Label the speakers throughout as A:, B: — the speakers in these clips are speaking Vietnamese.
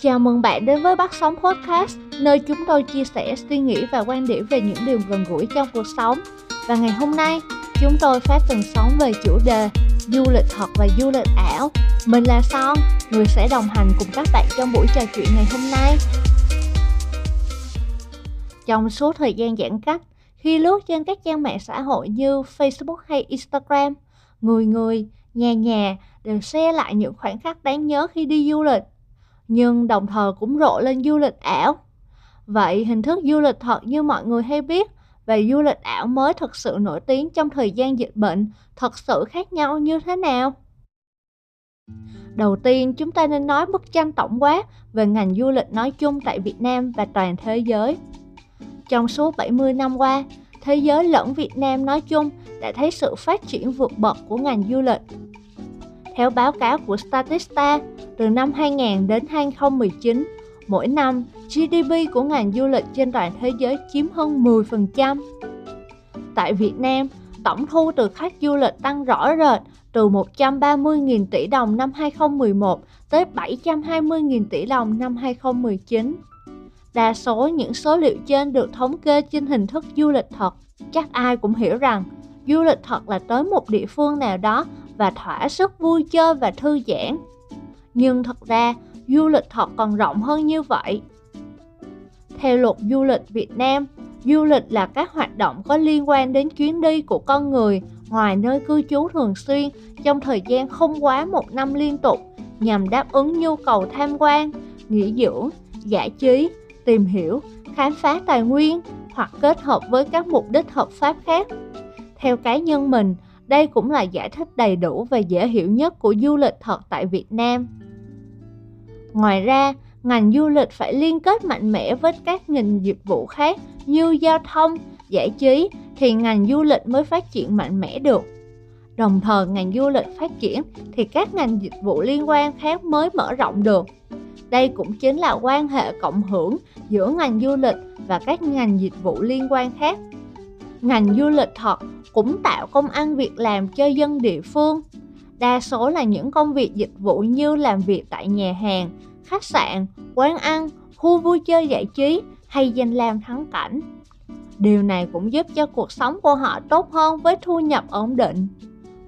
A: Chào mừng bạn đến với Bắt Sống Podcast, nơi chúng tôi chia sẻ suy nghĩ và quan điểm về những điều gần gũi trong cuộc sống. Và ngày hôm nay, chúng tôi phát phần sóng về chủ đề du lịch thật và du lịch ảo. Mình là Son, người sẽ đồng hành cùng các bạn trong buổi trò chuyện ngày hôm nay. Trong suốt thời gian giãn cách, khi lướt trên các trang mạng xã hội như Facebook hay Instagram, người người, nhà nhà đều share lại những khoảnh khắc đáng nhớ khi đi du lịch nhưng đồng thời cũng rộ lên du lịch ảo. Vậy hình thức du lịch thật như mọi người hay biết và du lịch ảo mới thực sự nổi tiếng trong thời gian dịch bệnh thật sự khác nhau như thế nào? Đầu tiên, chúng ta nên nói bức tranh tổng quát về ngành du lịch nói chung tại Việt Nam và toàn thế giới. Trong suốt 70 năm qua, thế giới lẫn Việt Nam nói chung đã thấy sự phát triển vượt bậc của ngành du lịch. Theo báo cáo của Statista, từ năm 2000 đến 2019, mỗi năm GDP của ngành du lịch trên toàn thế giới chiếm hơn 10%. Tại Việt Nam, tổng thu từ khách du lịch tăng rõ rệt từ 130.000 tỷ đồng năm 2011 tới 720.000 tỷ đồng năm 2019. Đa số những số liệu trên được thống kê trên hình thức du lịch thật. Chắc ai cũng hiểu rằng du lịch thật là tới một địa phương nào đó và thỏa sức vui chơi và thư giãn. Nhưng thật ra, du lịch thật còn rộng hơn như vậy. Theo luật du lịch Việt Nam, du lịch là các hoạt động có liên quan đến chuyến đi của con người ngoài nơi cư trú thường xuyên trong thời gian không quá một năm liên tục nhằm đáp ứng nhu cầu tham quan, nghỉ dưỡng, giải trí, tìm hiểu, khám phá tài nguyên hoặc kết hợp với các mục đích hợp pháp khác. Theo cá nhân mình, đây cũng là giải thích đầy đủ và dễ hiểu nhất của du lịch thật tại Việt Nam. Ngoài ra, ngành du lịch phải liên kết mạnh mẽ với các ngành dịch vụ khác như giao thông, giải trí thì ngành du lịch mới phát triển mạnh mẽ được. Đồng thời ngành du lịch phát triển thì các ngành dịch vụ liên quan khác mới mở rộng được. Đây cũng chính là quan hệ cộng hưởng giữa ngành du lịch và các ngành dịch vụ liên quan khác. Ngành du lịch thật cũng tạo công ăn việc làm cho dân địa phương. Đa số là những công việc dịch vụ như làm việc tại nhà hàng, khách sạn, quán ăn, khu vui chơi giải trí hay danh lam thắng cảnh. Điều này cũng giúp cho cuộc sống của họ tốt hơn với thu nhập ổn định.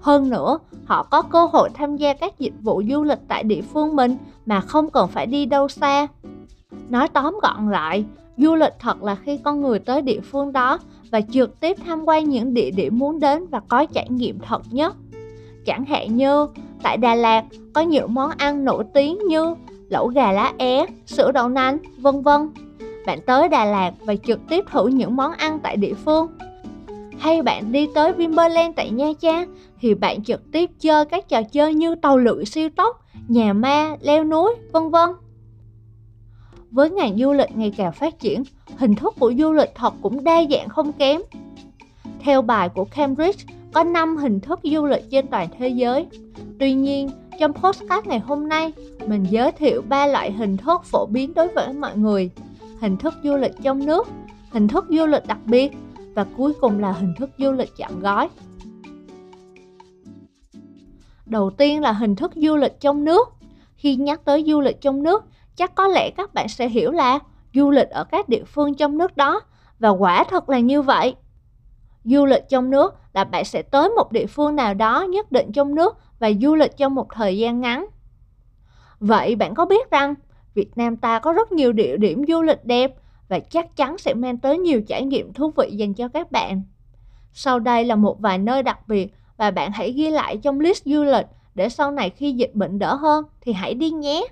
A: Hơn nữa, họ có cơ hội tham gia các dịch vụ du lịch tại địa phương mình mà không cần phải đi đâu xa. Nói tóm gọn lại, du lịch thật là khi con người tới địa phương đó và trực tiếp tham quan những địa điểm muốn đến và có trải nghiệm thật nhất. Chẳng hạn như tại Đà Lạt có nhiều món ăn nổi tiếng như lẩu gà lá é, sữa đậu nành, vân vân. Bạn tới Đà Lạt và trực tiếp thử những món ăn tại địa phương. Hay bạn đi tới Vinpearl tại Nha Trang thì bạn trực tiếp chơi các trò chơi như tàu lượn siêu tốc, nhà ma, leo núi, vân vân. Với ngành du lịch ngày càng phát triển, hình thức của du lịch thật cũng đa dạng không kém. Theo bài của Cambridge, có 5 hình thức du lịch trên toàn thế giới. Tuy nhiên, trong postcard ngày hôm nay, mình giới thiệu ba loại hình thức phổ biến đối với mọi người. Hình thức du lịch trong nước, hình thức du lịch đặc biệt và cuối cùng là hình thức du lịch chọn gói. Đầu tiên là hình thức du lịch trong nước. Khi nhắc tới du lịch trong nước, chắc có lẽ các bạn sẽ hiểu là du lịch ở các địa phương trong nước đó và quả thật là như vậy. Du lịch trong nước là bạn sẽ tới một địa phương nào đó nhất định trong nước và du lịch trong một thời gian ngắn. Vậy bạn có biết rằng Việt Nam ta có rất nhiều địa điểm du lịch đẹp và chắc chắn sẽ mang tới nhiều trải nghiệm thú vị dành cho các bạn. Sau đây là một vài nơi đặc biệt và bạn hãy ghi lại trong list du lịch để sau này khi dịch bệnh đỡ hơn thì hãy đi nhé.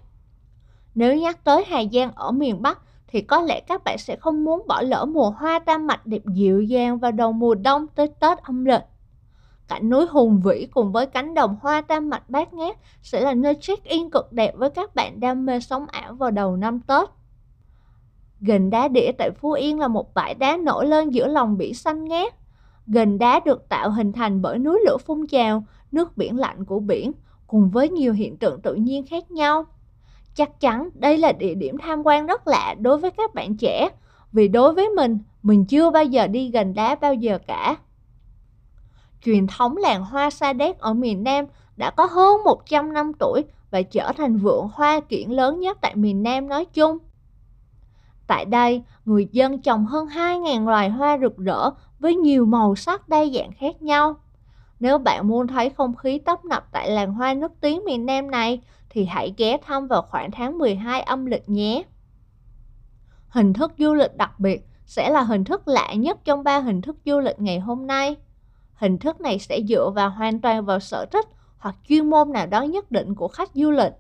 A: Nếu nhắc tới Hà Giang ở miền Bắc thì có lẽ các bạn sẽ không muốn bỏ lỡ mùa hoa tam mạch đẹp dịu dàng vào đầu mùa đông tới Tết âm lịch. Cảnh núi hùng vĩ cùng với cánh đồng hoa tam mạch bát ngát sẽ là nơi check-in cực đẹp với các bạn đam mê sống ảo vào đầu năm Tết. Gành đá đĩa tại Phú Yên là một bãi đá nổi lên giữa lòng biển xanh ngát. Gành đá được tạo hình thành bởi núi lửa phun trào, nước biển lạnh của biển, cùng với nhiều hiện tượng tự nhiên khác nhau. Chắc chắn đây là địa điểm tham quan rất lạ đối với các bạn trẻ, vì đối với mình, mình chưa bao giờ đi gần đá bao giờ cả. Truyền thống làng hoa sa đéc ở miền Nam đã có hơn 100 năm tuổi và trở thành vườn hoa kiển lớn nhất tại miền Nam nói chung. Tại đây, người dân trồng hơn 2.000 loài hoa rực rỡ với nhiều màu sắc đa dạng khác nhau. Nếu bạn muốn thấy không khí tấp nập tại làng hoa nước tiếng miền Nam này, thì hãy ghé thăm vào khoảng tháng 12 âm lịch nhé. Hình thức du lịch đặc biệt sẽ là hình thức lạ nhất trong ba hình thức du lịch ngày hôm nay. Hình thức này sẽ dựa vào hoàn toàn vào sở thích hoặc chuyên môn nào đó nhất định của khách du lịch.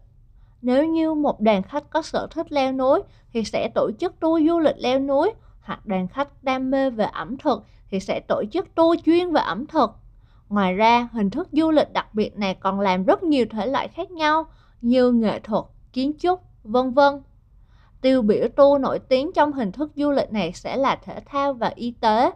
A: Nếu như một đoàn khách có sở thích leo núi thì sẽ tổ chức tour du lịch leo núi hoặc đoàn khách đam mê về ẩm thực thì sẽ tổ chức tour chuyên về ẩm thực. Ngoài ra, hình thức du lịch đặc biệt này còn làm rất nhiều thể loại khác nhau như nghệ thuật, kiến trúc, vân vân. Tiêu biểu tour nổi tiếng trong hình thức du lịch này sẽ là thể thao và y tế.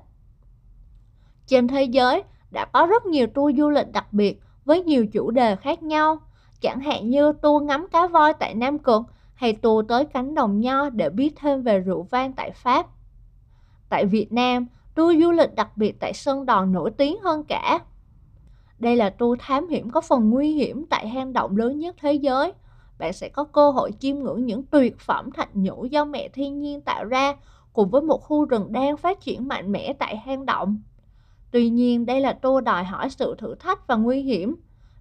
A: Trên thế giới đã có rất nhiều tour du lịch đặc biệt với nhiều chủ đề khác nhau, chẳng hạn như tour ngắm cá voi tại Nam Cực hay tour tới cánh đồng nho để biết thêm về rượu vang tại Pháp. Tại Việt Nam, tour du lịch đặc biệt tại Sơn Đòn nổi tiếng hơn cả. Đây là tour thám hiểm có phần nguy hiểm tại hang động lớn nhất thế giới. Bạn sẽ có cơ hội chiêm ngưỡng những tuyệt phẩm thạch nhũ do mẹ thiên nhiên tạo ra cùng với một khu rừng đang phát triển mạnh mẽ tại hang động. Tuy nhiên, đây là tour đòi hỏi sự thử thách và nguy hiểm,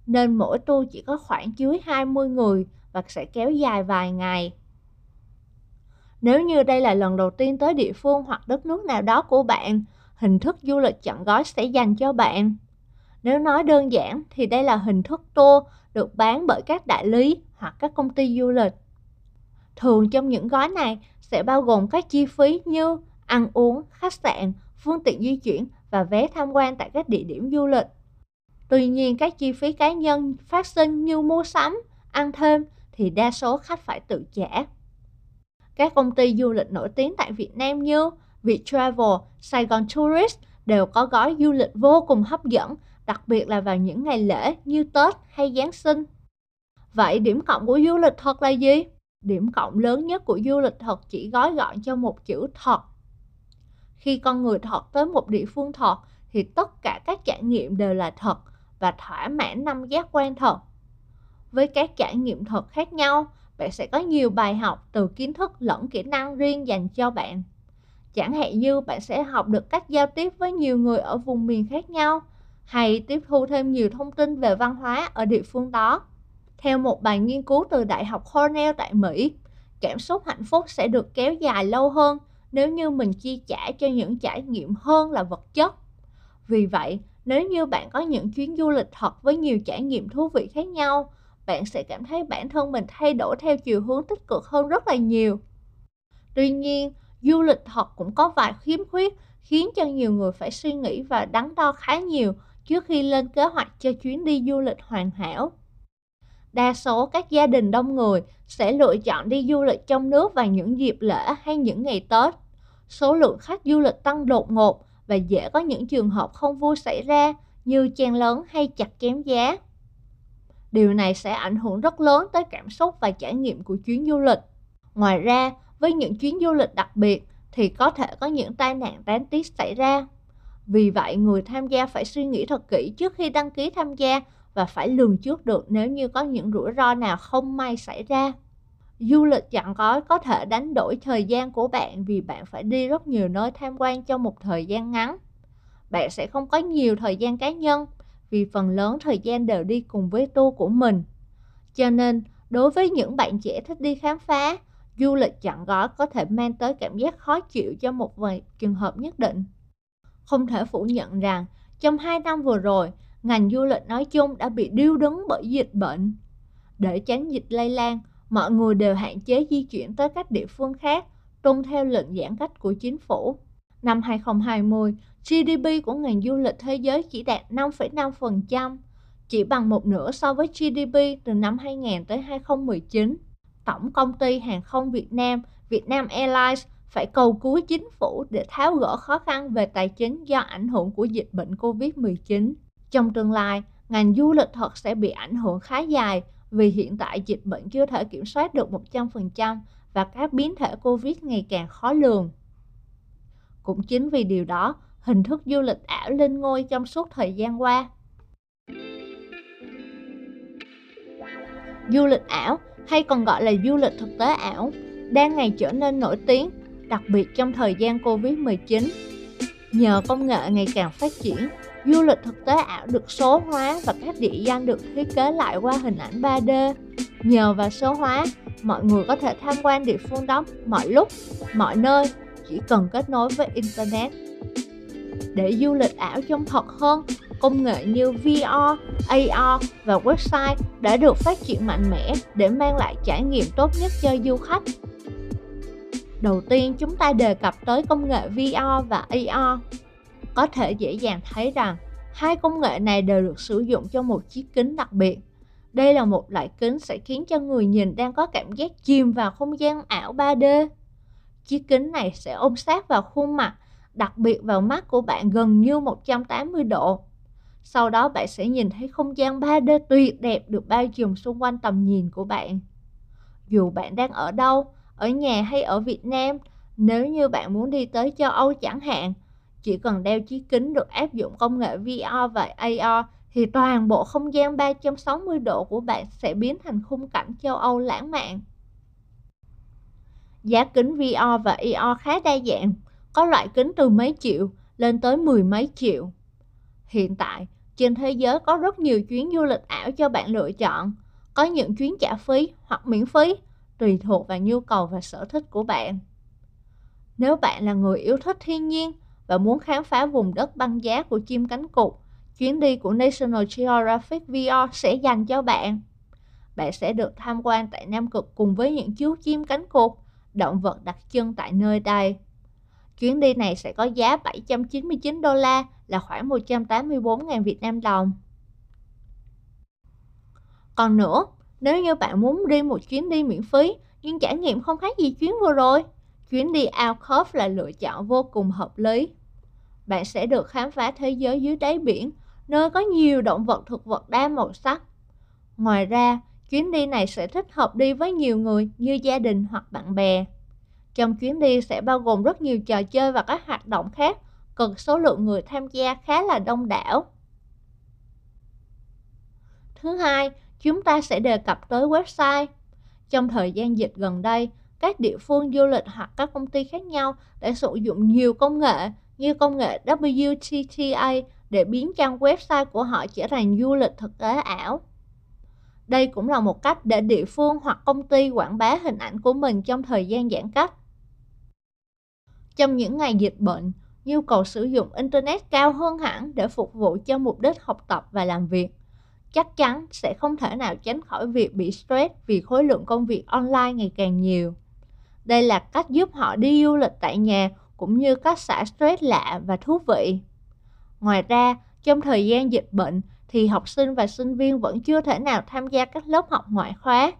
A: nên mỗi tour chỉ có khoảng dưới 20 người và sẽ kéo dài vài ngày. Nếu như đây là lần đầu tiên tới địa phương hoặc đất nước nào đó của bạn, hình thức du lịch chọn gói sẽ dành cho bạn. Nếu nói đơn giản thì đây là hình thức tour được bán bởi các đại lý hoặc các công ty du lịch. Thường trong những gói này sẽ bao gồm các chi phí như ăn uống, khách sạn, phương tiện di chuyển và vé tham quan tại các địa điểm du lịch. Tuy nhiên, các chi phí cá nhân phát sinh như mua sắm, ăn thêm thì đa số khách phải tự trả. Các công ty du lịch nổi tiếng tại Việt Nam như Viettravel, Saigon Tourist đều có gói du lịch vô cùng hấp dẫn, đặc biệt là vào những ngày lễ như Tết hay Giáng sinh. Vậy điểm cộng của du lịch thật là gì? Điểm cộng lớn nhất của du lịch thật chỉ gói gọn cho một chữ thật. Khi con người thật tới một địa phương thật thì tất cả các trải nghiệm đều là thật và thỏa mãn năm giác quan thật. Với các trải nghiệm thật khác nhau, bạn sẽ có nhiều bài học từ kiến thức lẫn kỹ năng riêng dành cho bạn. Chẳng hạn như bạn sẽ học được cách giao tiếp với nhiều người ở vùng miền khác nhau hay tiếp thu thêm nhiều thông tin về văn hóa ở địa phương đó. Theo một bài nghiên cứu từ Đại học Cornell tại Mỹ, cảm xúc hạnh phúc sẽ được kéo dài lâu hơn nếu như mình chi trả cho những trải nghiệm hơn là vật chất. Vì vậy, nếu như bạn có những chuyến du lịch thật với nhiều trải nghiệm thú vị khác nhau, bạn sẽ cảm thấy bản thân mình thay đổi theo chiều hướng tích cực hơn rất là nhiều. Tuy nhiên, du lịch thật cũng có vài khiếm khuyết khiến cho nhiều người phải suy nghĩ và đắn đo khá nhiều trước khi lên kế hoạch cho chuyến đi du lịch hoàn hảo. Đa số các gia đình đông người sẽ lựa chọn đi du lịch trong nước vào những dịp lễ hay những ngày Tết. Số lượng khách du lịch tăng đột ngột và dễ có những trường hợp không vui xảy ra như chen lớn hay chặt chém giá. Điều này sẽ ảnh hưởng rất lớn tới cảm xúc và trải nghiệm của chuyến du lịch. Ngoài ra, với những chuyến du lịch đặc biệt thì có thể có những tai nạn đáng tiếc xảy ra. Vì vậy, người tham gia phải suy nghĩ thật kỹ trước khi đăng ký tham gia và phải lường trước được nếu như có những rủi ro nào không may xảy ra. Du lịch chọn gói có thể đánh đổi thời gian của bạn vì bạn phải đi rất nhiều nơi tham quan trong một thời gian ngắn. Bạn sẽ không có nhiều thời gian cá nhân vì phần lớn thời gian đều đi cùng với tour của mình. Cho nên, đối với những bạn trẻ thích đi khám phá, du lịch chọn gói có thể mang tới cảm giác khó chịu cho một vài trường hợp nhất định. Không thể phủ nhận rằng, trong 2 năm vừa rồi, ngành du lịch nói chung đã bị điêu đứng bởi dịch bệnh. Để tránh dịch lây lan, mọi người đều hạn chế di chuyển tới các địa phương khác, tuân theo lệnh giãn cách của chính phủ. Năm 2020, GDP của ngành du lịch thế giới chỉ đạt 5,5%, chỉ bằng một nửa so với GDP từ năm 2000 tới 2019. Tổng công ty hàng không Việt Nam, Vietnam Airlines phải cầu cứu chính phủ để tháo gỡ khó khăn về tài chính do ảnh hưởng của dịch bệnh COVID-19. Trong tương lai, ngành du lịch thật sẽ bị ảnh hưởng khá dài vì hiện tại dịch bệnh chưa thể kiểm soát được 100% và các biến thể Covid ngày càng khó lường. Cũng chính vì điều đó, hình thức du lịch ảo lên ngôi trong suốt thời gian qua. Du lịch ảo hay còn gọi là du lịch thực tế ảo đang ngày trở nên nổi tiếng, đặc biệt trong thời gian Covid-19. Nhờ công nghệ ngày càng phát triển, du lịch thực tế ảo được số hóa và các địa danh được thiết kế lại qua hình ảnh 3D. Nhờ vào số hóa, mọi người có thể tham quan địa phương đó mọi lúc, mọi nơi, chỉ cần kết nối với Internet. Để du lịch ảo trông thật hơn, công nghệ như VR, AR và website đã được phát triển mạnh mẽ để mang lại trải nghiệm tốt nhất cho du khách. Đầu tiên chúng ta đề cập tới công nghệ VR và AR. Có thể dễ dàng thấy rằng hai công nghệ này đều được sử dụng cho một chiếc kính đặc biệt. Đây là một loại kính sẽ khiến cho người nhìn đang có cảm giác chìm vào không gian ảo 3D. Chiếc kính này sẽ ôm sát vào khuôn mặt, đặc biệt vào mắt của bạn gần như 180 độ. Sau đó bạn sẽ nhìn thấy không gian 3D tuyệt đẹp được bao trùm xung quanh tầm nhìn của bạn. Dù bạn đang ở đâu, ở nhà hay ở Việt Nam, nếu như bạn muốn đi tới châu Âu chẳng hạn, chỉ cần đeo chiếc kính được áp dụng công nghệ VR và AR thì toàn bộ không gian 360 độ của bạn sẽ biến thành khung cảnh châu Âu lãng mạn. Giá kính VR và AR khá đa dạng, có loại kính từ mấy triệu lên tới mười mấy triệu. Hiện tại, trên thế giới có rất nhiều chuyến du lịch ảo cho bạn lựa chọn. Có những chuyến trả phí hoặc miễn phí, tùy thuộc vào nhu cầu và sở thích của bạn. Nếu bạn là người yêu thích thiên nhiên và muốn khám phá vùng đất băng giá của chim cánh cụt, chuyến đi của National Geographic VR sẽ dành cho bạn. Bạn sẽ được tham quan tại Nam Cực cùng với những chú chim cánh cụt, động vật đặc trưng tại nơi đây. Chuyến đi này sẽ có giá 799 đô la là khoảng 184.000 Việt Nam đồng. Còn nữa, nếu như bạn muốn đi một chuyến đi miễn phí nhưng trải nghiệm không khác gì chuyến vừa rồi, chuyến đi Alcove là lựa chọn vô cùng hợp lý. Bạn sẽ được khám phá thế giới dưới đáy biển, nơi có nhiều động vật thực vật đa màu sắc. Ngoài ra, chuyến đi này sẽ thích hợp đi với nhiều người như gia đình hoặc bạn bè. Trong chuyến đi sẽ bao gồm rất nhiều trò chơi và các hoạt động khác, cần số lượng người tham gia khá là đông đảo. Thứ hai, chúng ta sẽ đề cập tới website. Trong thời gian dịch gần đây, các địa phương du lịch hoặc các công ty khác nhau đã sử dụng nhiều công nghệ như công nghệ WTTA để biến trang website của họ trở thành du lịch thực tế ảo. Đây cũng là một cách để địa phương hoặc công ty quảng bá hình ảnh của mình trong thời gian giãn cách. Trong những ngày dịch bệnh, nhu cầu sử dụng Internet cao hơn hẳn để phục vụ cho mục đích học tập và làm việc. Chắc chắn sẽ không thể nào tránh khỏi việc bị stress vì khối lượng công việc online ngày càng nhiều. Đây là cách giúp họ đi du lịch tại nhà cũng như cách xả stress lạ và thú vị. Ngoài ra, trong thời gian dịch bệnh thì học sinh và sinh viên vẫn chưa thể nào tham gia các lớp học ngoại khóa.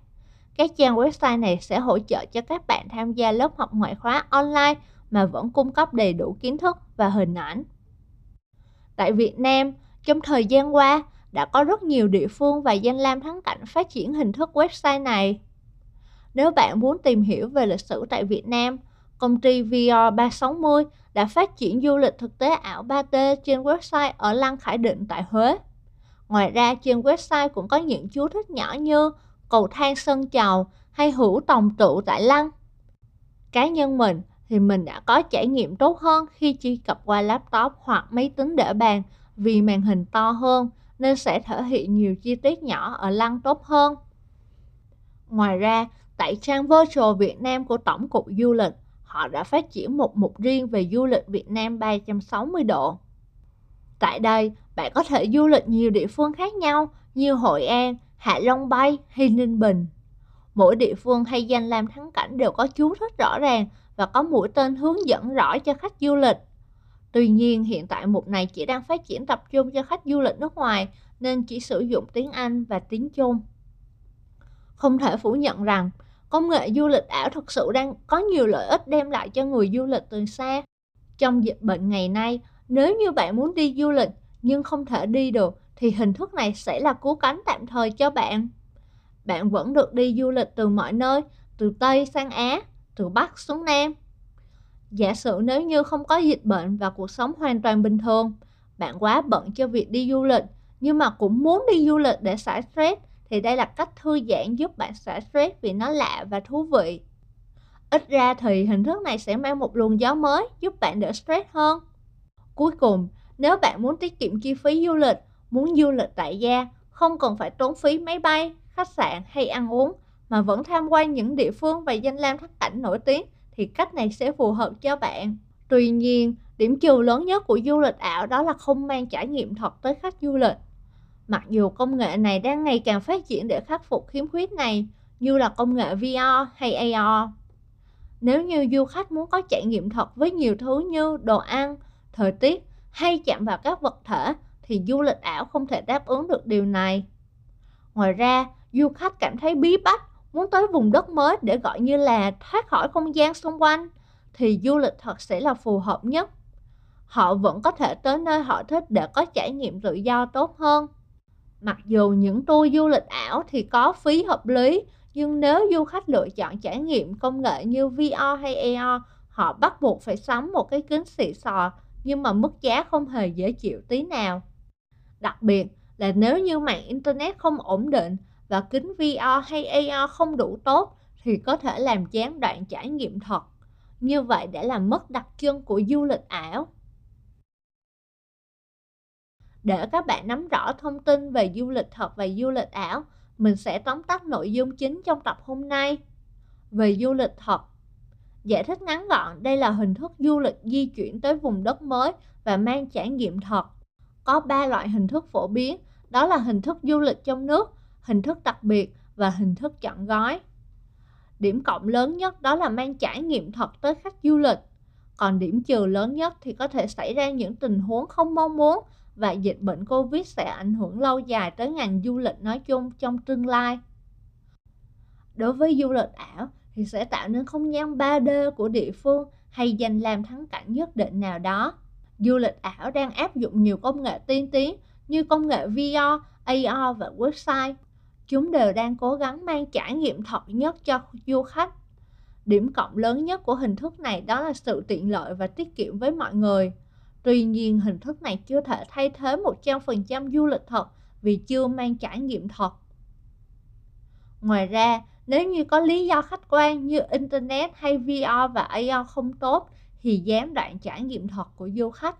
A: Các trang website này sẽ hỗ trợ cho các bạn tham gia lớp học ngoại khóa online mà vẫn cung cấp đầy đủ kiến thức và hình ảnh. Tại Việt Nam, trong thời gian qua, đã có rất nhiều địa phương và danh lam thắng cảnh phát triển hình thức website này. Nếu bạn muốn tìm hiểu về lịch sử tại Việt Nam, công ty VR360 đã phát triển du lịch thực tế ảo 3T trên website ở Lăng Khải Định tại Huế. Ngoài ra, trên website cũng có những chú thích nhỏ như cầu thang Sơn Chầu hay hữu tòng trụ tại Lăng. Cá nhân mình thì mình đã có trải nghiệm tốt hơn khi truy cập qua laptop hoặc máy tính để bàn vì màn hình to hơn nên sẽ thể hiện nhiều chi tiết nhỏ ở lăng tốt hơn. Ngoài ra, tại trang Virtual Việt Nam của Tổng cục Du lịch, họ đã phát triển một mục riêng về du lịch Việt Nam 360 độ. Tại đây, bạn có thể du lịch nhiều địa phương khác nhau như Hội An, Hạ Long Bay hay Ninh Bình. Mỗi địa phương hay danh lam thắng cảnh đều có chú thích rõ ràng và có mũi tên hướng dẫn rõ cho khách du lịch. Tuy nhiên, hiện tại mục này chỉ đang phát triển tập trung cho khách du lịch nước ngoài nên chỉ sử dụng tiếng Anh và tiếng Trung. Không thể phủ nhận rằng, công nghệ du lịch ảo thực sự đang có nhiều lợi ích đem lại cho người du lịch từ xa. Trong dịch bệnh ngày nay, nếu như bạn muốn đi du lịch nhưng không thể đi được thì hình thức này sẽ là cứu cánh tạm thời cho bạn. Bạn vẫn được đi du lịch từ mọi nơi, từ Tây sang Á, từ Bắc xuống Nam. Giả sử nếu như không có dịch bệnh và cuộc sống hoàn toàn bình thường, bạn quá bận cho việc đi du lịch nhưng mà cũng muốn đi du lịch để xả stress thì đây là cách thư giãn giúp bạn xả stress vì nó lạ và thú vị. Ít ra thì hình thức này sẽ mang một luồng gió mới giúp bạn đỡ stress hơn. Cuối cùng, nếu bạn muốn tiết kiệm chi phí du lịch, muốn du lịch tại gia, không cần phải tốn phí máy bay, khách sạn hay ăn uống mà vẫn tham quan những địa phương và danh lam thắng cảnh nổi tiếng thì cách này sẽ phù hợp cho bạn. Tuy nhiên, điểm trừ lớn nhất của du lịch ảo đó là không mang trải nghiệm thật tới khách du lịch. Mặc dù công nghệ này đang ngày càng phát triển để khắc phục khiếm khuyết này, như là công nghệ VR hay AR. Nếu như du khách muốn có trải nghiệm thật với nhiều thứ như đồ ăn, thời tiết hay chạm vào các vật thể thì du lịch ảo không thể đáp ứng được điều này. Ngoài ra, du khách cảm thấy bí bách, muốn tới vùng đất mới để gọi như là thoát khỏi không gian xung quanh thì du lịch thật sẽ là phù hợp nhất. Họ vẫn có thể tới nơi họ thích để có trải nghiệm tự do tốt hơn. Mặc dù những tour du lịch ảo thì có phí hợp lý, nhưng nếu du khách lựa chọn trải nghiệm công nghệ như VR hay AR, họ bắt buộc phải sắm một cái kính xịn sò, nhưng mà mức giá không hề dễ chịu tí nào. Đặc biệt là nếu như mạng Internet không ổn định và kính VR hay AR không đủ tốt thì có thể làm gián đoạn trải nghiệm thật. Như vậy đã làm mất đặc trưng của du lịch ảo. Để các bạn nắm rõ thông tin về du lịch thật và du lịch ảo, mình sẽ tóm tắt nội dung chính trong tập hôm nay. Về du lịch thật, giải thích ngắn gọn đây là hình thức du lịch di chuyển tới vùng đất mới và mang trải nghiệm thật. Có 3 loại hình thức phổ biến, đó là hình thức du lịch trong nước, hình thức đặc biệt và hình thức chọn gói. Điểm cộng lớn nhất đó là mang trải nghiệm thật tới khách du lịch. Còn điểm trừ lớn nhất thì có thể xảy ra những tình huống không mong muốn và dịch bệnh Covid sẽ ảnh hưởng lâu dài tới ngành du lịch nói chung trong tương lai. Đối với du lịch ảo thì sẽ tạo nên không gian 3D của địa phương hay danh làm thắng cảnh nhất định nào đó. Du lịch ảo đang áp dụng nhiều công nghệ tiên tiến như công nghệ VR, AR và website. Chúng đều đang cố gắng mang trải nghiệm thật nhất cho du khách. Điểm cộng lớn nhất của hình thức này đó là sự tiện lợi và tiết kiệm với mọi người. Tuy nhiên, hình thức này chưa thể thay thế 100% du lịch thật vì chưa mang trải nghiệm thật. Ngoài ra, nếu như có lý do khách quan như Internet hay VR và AR không tốt thì gián đoạn trải nghiệm thật của du khách.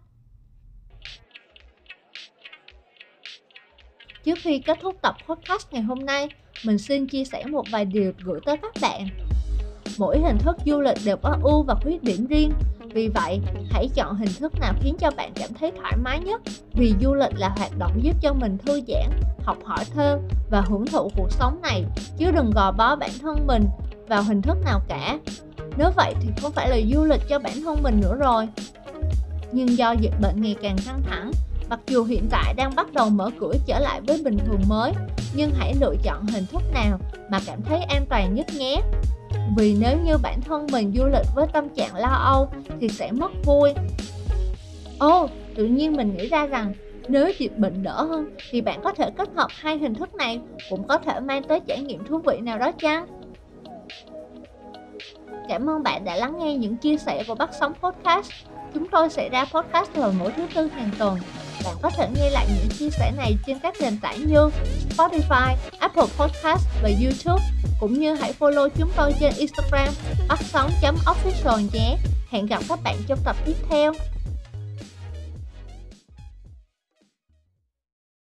A: Trước khi kết thúc tập podcast ngày hôm nay, mình xin chia sẻ một vài điều gửi tới các bạn. Mỗi hình thức du lịch đều có ưu và khuyết điểm riêng, vì vậy hãy chọn hình thức nào khiến cho bạn cảm thấy thoải mái nhất vì du lịch là hoạt động giúp cho mình thư giãn, học hỏi thêm và hưởng thụ cuộc sống này chứ đừng gò bó bản thân mình vào hình thức nào cả. Nếu vậy thì không phải là du lịch cho bản thân mình nữa rồi. Nhưng do dịch bệnh ngày càng căng thẳng Mặc dù hiện tại đang bắt đầu mở cửa trở lại với bình thường mới, nhưng hãy lựa chọn hình thức nào mà cảm thấy an toàn nhất nhé. Vì nếu như bản thân mình du lịch với tâm trạng lo âu thì sẽ mất vui. Ồ, oh, tự nhiên mình nghĩ ra rằng nếu dịch bệnh đỡ hơn thì bạn có thể kết hợp hai hình thức này cũng có thể mang tới trải nghiệm thú vị nào đó chăng? Cảm ơn bạn đã lắng nghe những chia sẻ của Bắt Sống Podcast. Chúng tôi sẽ ra podcast vào mỗi thứ tư hàng tuần bạn có thể nghe lại những chia sẻ này trên các nền tảng như Spotify, Apple Podcast và YouTube. Cũng như hãy follow chúng tôi trên Instagram bắt sóng.official nhé. Hẹn gặp các bạn trong tập tiếp theo.